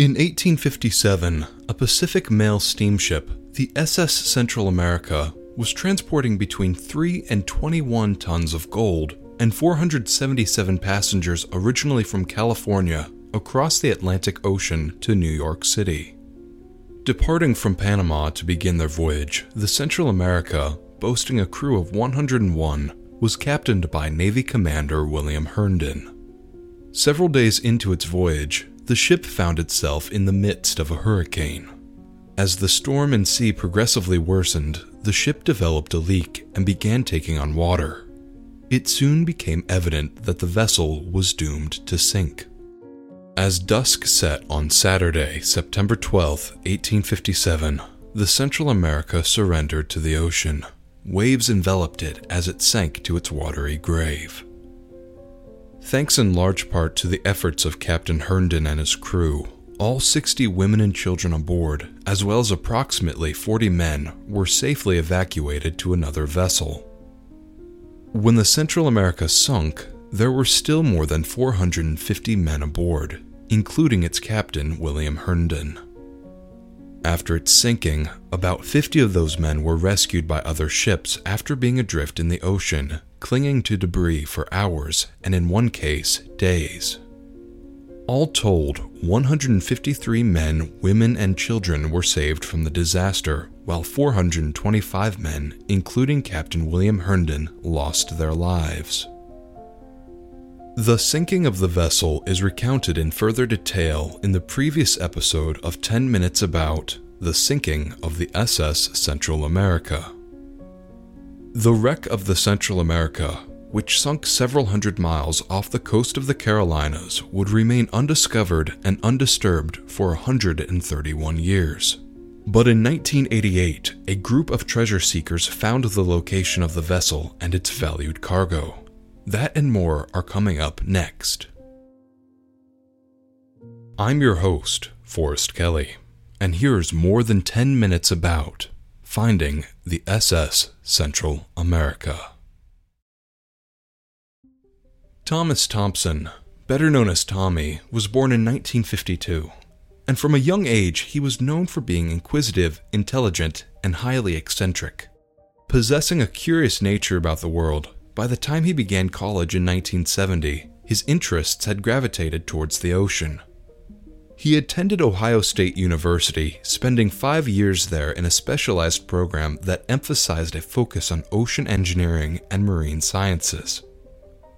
In 1857, a Pacific Mail steamship, the SS Central America, was transporting between 3 and 21 tons of gold and 477 passengers originally from California across the Atlantic Ocean to New York City. Departing from Panama to begin their voyage, the Central America, boasting a crew of 101, was captained by Navy Commander William Herndon. Several days into its voyage, the ship found itself in the midst of a hurricane. As the storm and sea progressively worsened, the ship developed a leak and began taking on water. It soon became evident that the vessel was doomed to sink. As dusk set on Saturday, September 12, 1857, the Central America surrendered to the ocean. Waves enveloped it as it sank to its watery grave. Thanks in large part to the efforts of Captain Herndon and his crew, all 60 women and children aboard, as well as approximately 40 men, were safely evacuated to another vessel. When the Central America sunk, there were still more than 450 men aboard, including its captain, William Herndon. After its sinking, about 50 of those men were rescued by other ships after being adrift in the ocean, clinging to debris for hours and, in one case, days. All told, 153 men, women, and children were saved from the disaster, while 425 men, including Captain William Herndon, lost their lives. The sinking of the vessel is recounted in further detail in the previous episode of 10 Minutes About the sinking of the SS Central America. The wreck of the Central America, which sunk several hundred miles off the coast of the Carolinas, would remain undiscovered and undisturbed for 131 years. But in 1988, a group of treasure seekers found the location of the vessel and its valued cargo. That and more are coming up next. I'm your host, Forrest Kelly, and here's more than 10 minutes about finding the SS Central America. Thomas Thompson, better known as Tommy, was born in 1952, and from a young age he was known for being inquisitive, intelligent, and highly eccentric. Possessing a curious nature about the world, by the time he began college in 1970, his interests had gravitated towards the ocean. He attended Ohio State University, spending five years there in a specialized program that emphasized a focus on ocean engineering and marine sciences.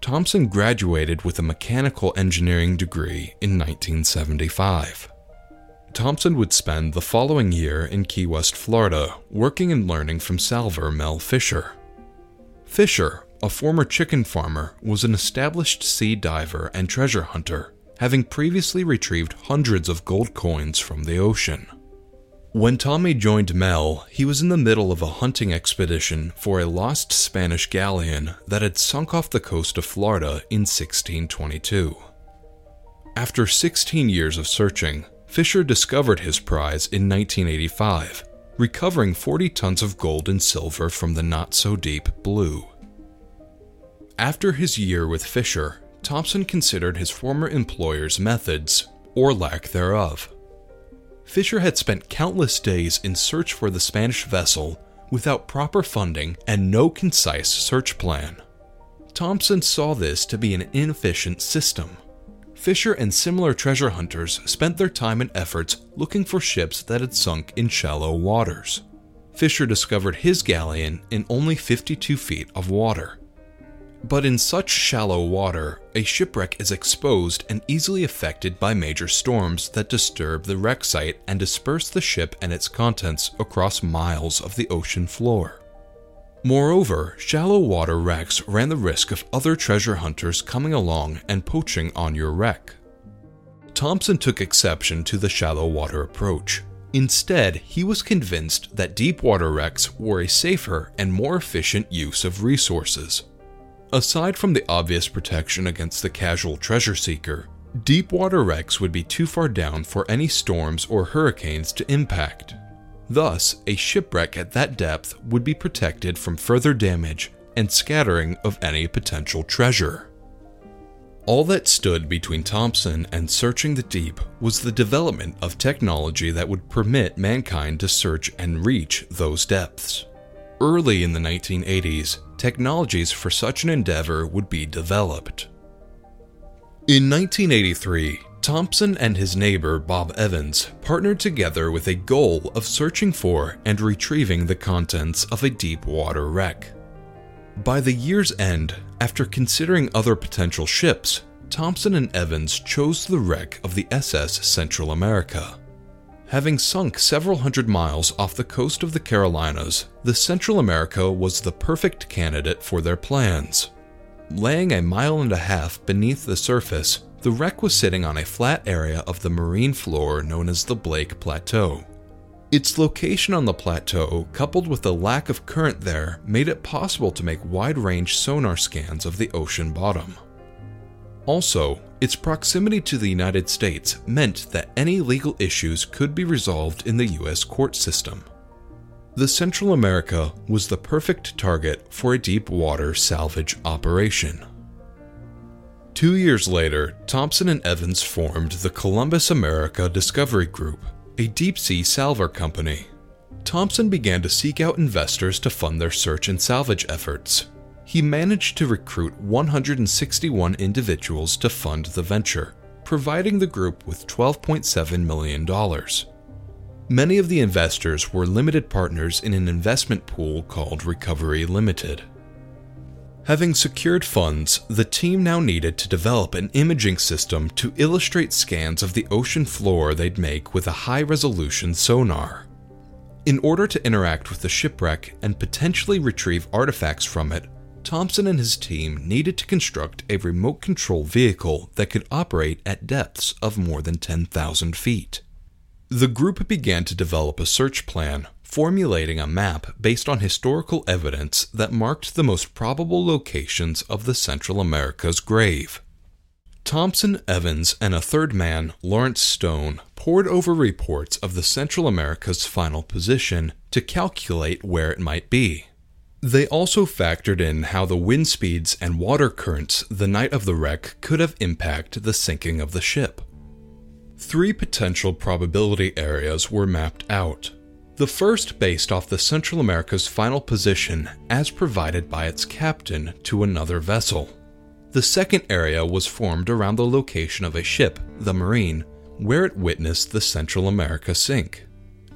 Thompson graduated with a mechanical engineering degree in 1975. Thompson would spend the following year in Key West, Florida, working and learning from Salver Mel Fisher. Fisher, a former chicken farmer, was an established sea diver and treasure hunter, having previously retrieved hundreds of gold coins from the ocean. When Tommy joined Mel, he was in the middle of a hunting expedition for a lost Spanish galleon that had sunk off the coast of Florida in 1622. After 16 years of searching, Fisher discovered his prize in 1985, recovering 40 tons of gold and silver from the not so deep blue. After his year with Fisher, Thompson considered his former employer's methods, or lack thereof. Fisher had spent countless days in search for the Spanish vessel without proper funding and no concise search plan. Thompson saw this to be an inefficient system. Fisher and similar treasure hunters spent their time and efforts looking for ships that had sunk in shallow waters. Fisher discovered his galleon in only 52 feet of water. But in such shallow water, a shipwreck is exposed and easily affected by major storms that disturb the wreck site and disperse the ship and its contents across miles of the ocean floor. Moreover, shallow water wrecks ran the risk of other treasure hunters coming along and poaching on your wreck. Thompson took exception to the shallow water approach. Instead, he was convinced that deep water wrecks were a safer and more efficient use of resources. Aside from the obvious protection against the casual treasure seeker, deep water wrecks would be too far down for any storms or hurricanes to impact. Thus, a shipwreck at that depth would be protected from further damage and scattering of any potential treasure. All that stood between Thompson and searching the deep was the development of technology that would permit mankind to search and reach those depths. Early in the 1980s, technologies for such an endeavor would be developed. In 1983, Thompson and his neighbor Bob Evans partnered together with a goal of searching for and retrieving the contents of a deep water wreck. By the year's end, after considering other potential ships, Thompson and Evans chose the wreck of the SS Central America. Having sunk several hundred miles off the coast of the Carolinas, the Central America was the perfect candidate for their plans. Laying a mile and a half beneath the surface, the wreck was sitting on a flat area of the marine floor known as the Blake Plateau. Its location on the plateau, coupled with the lack of current there, made it possible to make wide range sonar scans of the ocean bottom. Also, its proximity to the United States meant that any legal issues could be resolved in the US court system. The Central America was the perfect target for a deep water salvage operation. Two years later, Thompson and Evans formed the Columbus America Discovery Group a deep sea salver company. Thompson began to seek out investors to fund their search and salvage efforts. He managed to recruit 161 individuals to fund the venture, providing the group with $12.7 million. Many of the investors were limited partners in an investment pool called Recovery Limited. Having secured funds, the team now needed to develop an imaging system to illustrate scans of the ocean floor they'd make with a high resolution sonar. In order to interact with the shipwreck and potentially retrieve artifacts from it, Thompson and his team needed to construct a remote control vehicle that could operate at depths of more than 10,000 feet. The group began to develop a search plan formulating a map based on historical evidence that marked the most probable locations of the Central America's grave. Thompson, Evans, and a third man, Lawrence Stone, pored over reports of the Central America's final position to calculate where it might be. They also factored in how the wind speeds and water currents the night of the wreck could have impacted the sinking of the ship. Three potential probability areas were mapped out the first based off the Central America's final position as provided by its captain to another vessel. The second area was formed around the location of a ship, the Marine, where it witnessed the Central America sink.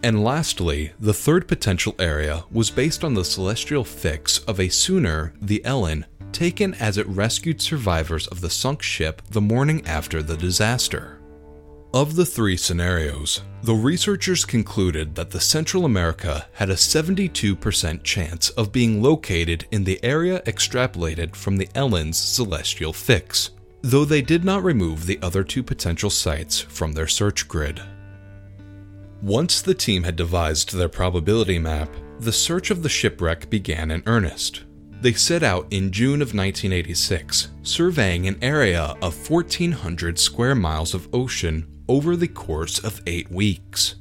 And lastly, the third potential area was based on the celestial fix of a schooner, the Ellen, taken as it rescued survivors of the sunk ship the morning after the disaster. Of the three scenarios, the researchers concluded that the Central America had a 72% chance of being located in the area extrapolated from the Ellen's celestial fix, though they did not remove the other two potential sites from their search grid. Once the team had devised their probability map, the search of the shipwreck began in earnest. They set out in June of 1986, surveying an area of 1,400 square miles of ocean over the course of eight weeks.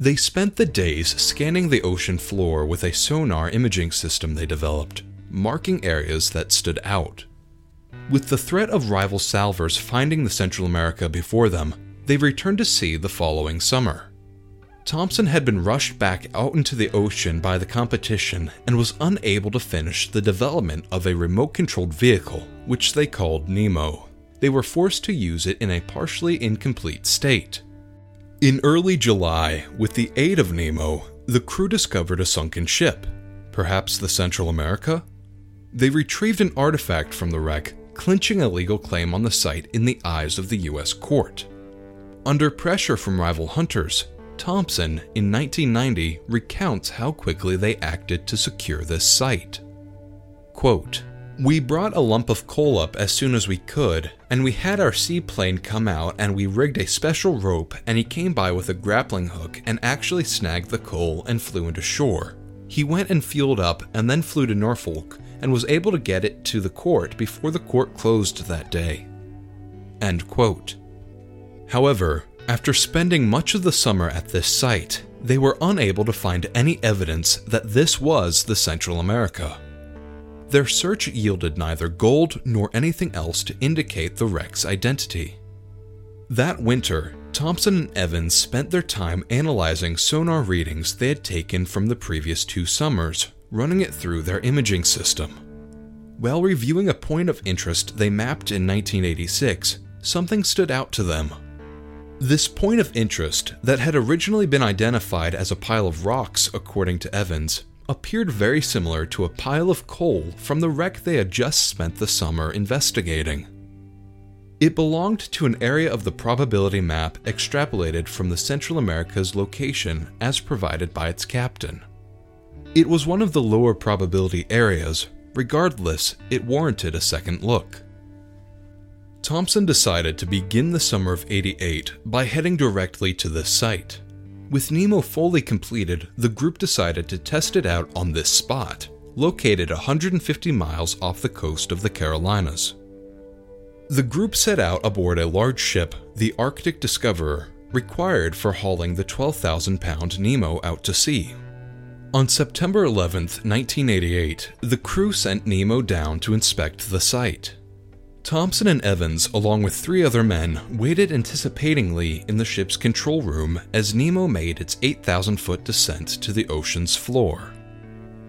They spent the days scanning the ocean floor with a sonar imaging system they developed, marking areas that stood out. With the threat of rival salvers finding the Central America before them, they returned to sea the following summer. Thompson had been rushed back out into the ocean by the competition and was unable to finish the development of a remote controlled vehicle, which they called Nemo they were forced to use it in a partially incomplete state. In early July, with the aid of Nemo, the crew discovered a sunken ship, perhaps the Central America? They retrieved an artifact from the wreck, clinching a legal claim on the site in the eyes of the US court. Under pressure from rival hunters, Thompson, in 1990, recounts how quickly they acted to secure this site. Quote, we brought a lump of coal up as soon as we could, and we had our seaplane come out and we rigged a special rope and he came by with a grappling hook and actually snagged the coal and flew into shore. He went and fueled up and then flew to Norfolk and was able to get it to the court before the court closed that day. End quote. However, after spending much of the summer at this site, they were unable to find any evidence that this was the Central America. their search yielded neither gold nor anything else to indicate the wreck's identity. That winter, Thompson and Evans spent their time analyzing sonar readings they had taken from the previous two summers, running it through their imaging system. While reviewing a point of interest they mapped in 1986, something stood out to them. This point of interest, that had originally been identified as a pile of rocks according to Evans, appeared very similar to a pile of coal from the wreck they had just spent the summer investigating. It belonged to an area of the probability map extrapolated from the Central America's location as provided by its captain. It was one of the lower probability areas, regardless, it warranted a second look. Thompson decided to begin the summer of 88 by heading directly to this site. With Nemo fully completed, the group decided to test it out on this spot, located 150 miles off the coast of the Carolinas. The group set out aboard a large ship, the Arctic Discoverer, required for hauling the 12,000 pound Nemo out to sea. On September 11, 1988, the crew sent Nemo down to inspect the site. Thompson and Evans, along with three other men, waited anticipatingly in the ship's control room as Nemo made its 8,000 foot descent to the ocean's floor.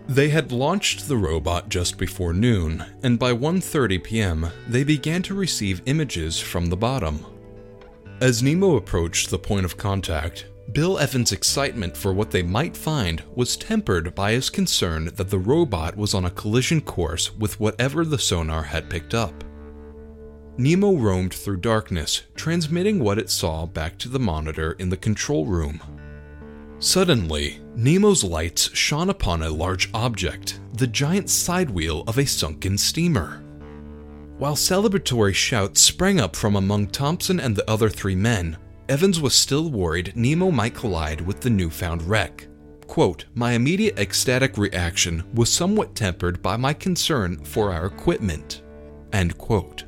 They had launched the robot just before noon, and by 1:30 p.m., they began to receive images from the bottom. As Nemo approached the point of contact, Bill Evans' excitement for what they might find was tempered by his concern that the robot was on a collision course with whatever the sonar had picked up. Nemo roamed through darkness, transmitting what it saw back to the monitor in the control room. Suddenly, Nemo's lights shone upon a large object, the giant side wheel of a sunken steamer. While celebratory shouts sprang up from among Thompson and the other three men, Evans was still worried Nemo might collide with the newfound wreck. Quote, My immediate ecstatic reaction was somewhat tempered by my concern for our equipment. End quote.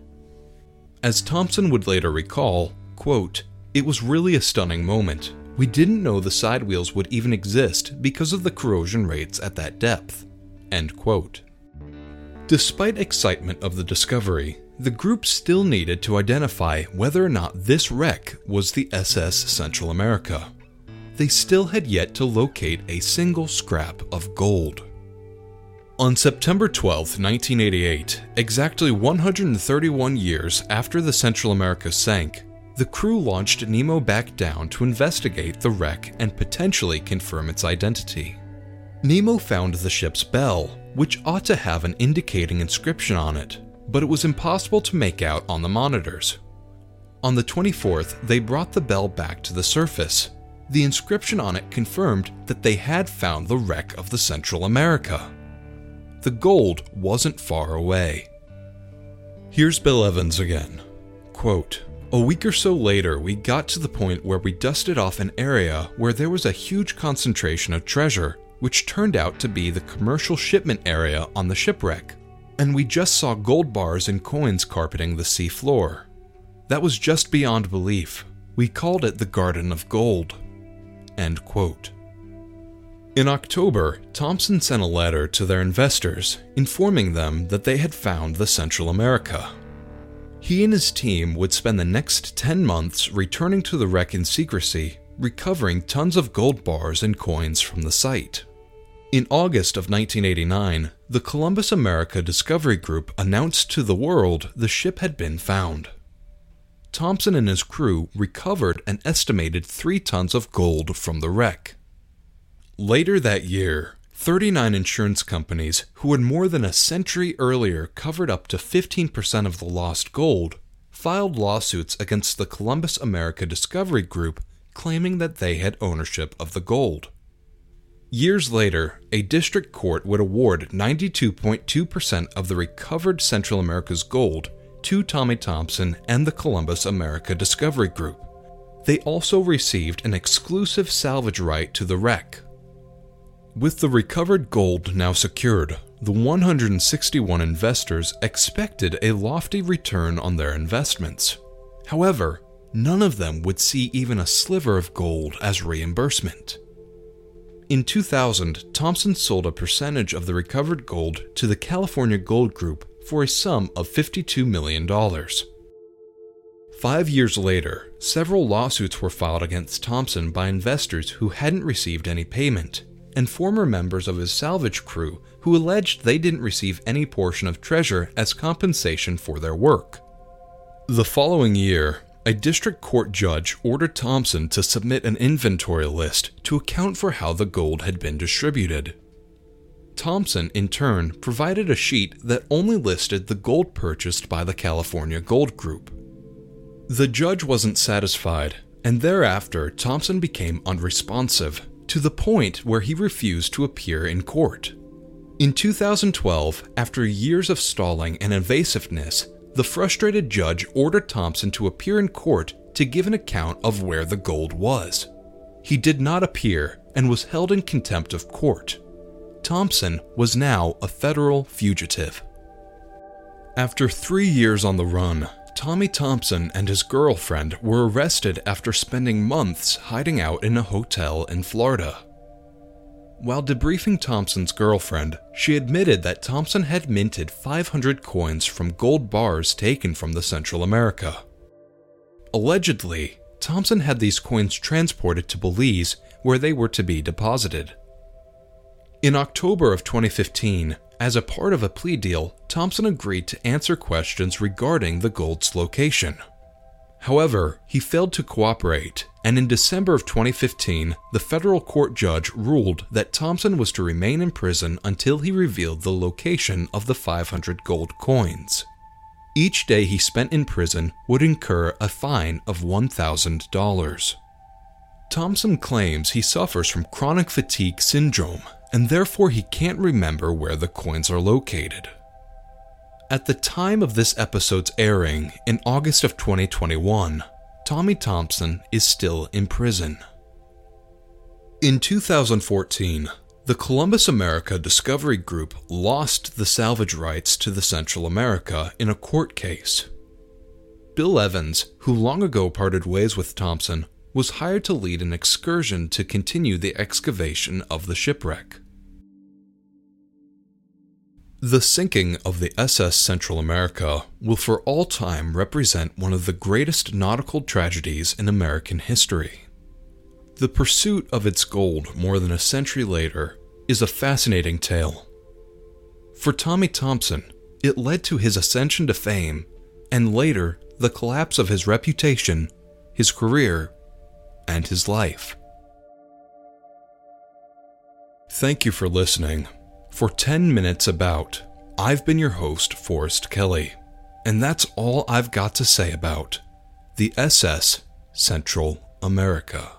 As Thompson would later recall, quote, It was really a stunning moment, we didn't know the side wheels would even exist because of the corrosion rates at that depth. End quote. Despite excitement of the discovery, the group still needed to identify whether or not this wreck was the SS Central America. They still had yet to locate a single scrap of gold. On September 12, 1988, exactly 131 years after the Central America sank, the crew launched Nemo back down to investigate the wreck and potentially confirm its identity. Nemo found the ship's bell, which ought to have an indicating inscription on it, but it was impossible to make out on the monitors. On the 24th, they brought the bell back to the surface. The inscription on it confirmed that they had found the wreck of the Central America. The gold wasn't far away. Here's Bill Evans again. Quote, a week or so later, we got to the point where we dusted off an area where there was a huge concentration of treasure, which turned out to be the commercial shipment area on the shipwreck. And we just saw gold bars and coins carpeting the sea floor. That was just beyond belief. We called it the Garden of Gold. End quote. In October, Thompson sent a letter to their investors informing them that they had found the Central America. He and his team would spend the next 10 months returning to the wreck in secrecy, recovering tons of gold bars and coins from the site. In August of 1989, the Columbus America Discovery Group announced to the world the ship had been found. Thompson and his crew recovered an estimated 3 tons of gold from the wreck. Later that year, 39 insurance companies who had more than a century earlier covered up to 15% of the lost gold filed lawsuits against the Columbus America Discovery Group claiming that they had ownership of the gold. Years later, a district court would award 92.2% of the recovered Central America's gold to Tommy Thompson and the Columbus America Discovery Group. They also received an exclusive salvage right to the wreck, with the recovered gold now secured, the 161 investors expected a lofty return on their investments. However, none of them would see even a sliver of gold as reimbursement. In 2000, Thompson sold a percentage of the recovered gold to the California Gold Group for a sum of $52 million. Five years later, several lawsuits were filed against Thompson by investors who hadn't received any payment, and former members of his salvage crew who alleged they didn't receive any portion of treasure as compensation for their work. The following year, a district court judge ordered Thompson to submit an inventory list to account for how the gold had been distributed. Thompson, in turn, provided a sheet that only listed the gold purchased by the California Gold Group. The judge wasn't satisfied, and thereafter Thompson became unresponsive, to the point where he refused to appear in court. In 2012, after years of stalling and evasiveness, the frustrated judge ordered Thompson to appear in court to give an account of where the gold was. He did not appear and was held in contempt of court. Thompson was now a federal fugitive. After three years on the run, Tommy Thompson and his girlfriend were arrested after spending months hiding out in a hotel in Florida. While debriefing Thompson's girlfriend, she admitted that Thompson had minted 500 coins from gold bars taken from the Central America. Allegedly, Thompson had these coins transported to Belize where they were to be deposited. In October of 2015, as a part of a plea deal, Thompson agreed to answer questions regarding the gold's location. However, he failed to cooperate, and in December of 2015, the federal court judge ruled that Thompson was to remain in prison until he revealed the location of the 500 gold coins. Each day he spent in prison would incur a fine of $1,000. Thompson claims he suffers from chronic fatigue syndrome and therefore he can't remember where the coins are located. At the time of this episode's airing, in August of 2021, Tommy Thompson is still in prison. In 2014, the Columbus America Discovery Group lost the salvage rights to the Central America in a court case. Bill Evans, who long ago parted ways with Thompson, was hired to lead an excursion to continue the excavation of the shipwreck. The sinking of the SS Central America will for all time represent one of the greatest nautical tragedies in American history. The pursuit of its gold more than a century later is a fascinating tale. For Tommy Thompson, it led to his ascension to fame and later the collapse of his reputation, his career, and his life. Thank you for listening. For 10 minutes about, I've been your host, Forrest Kelly, and that's all I've got to say about the SS Central America.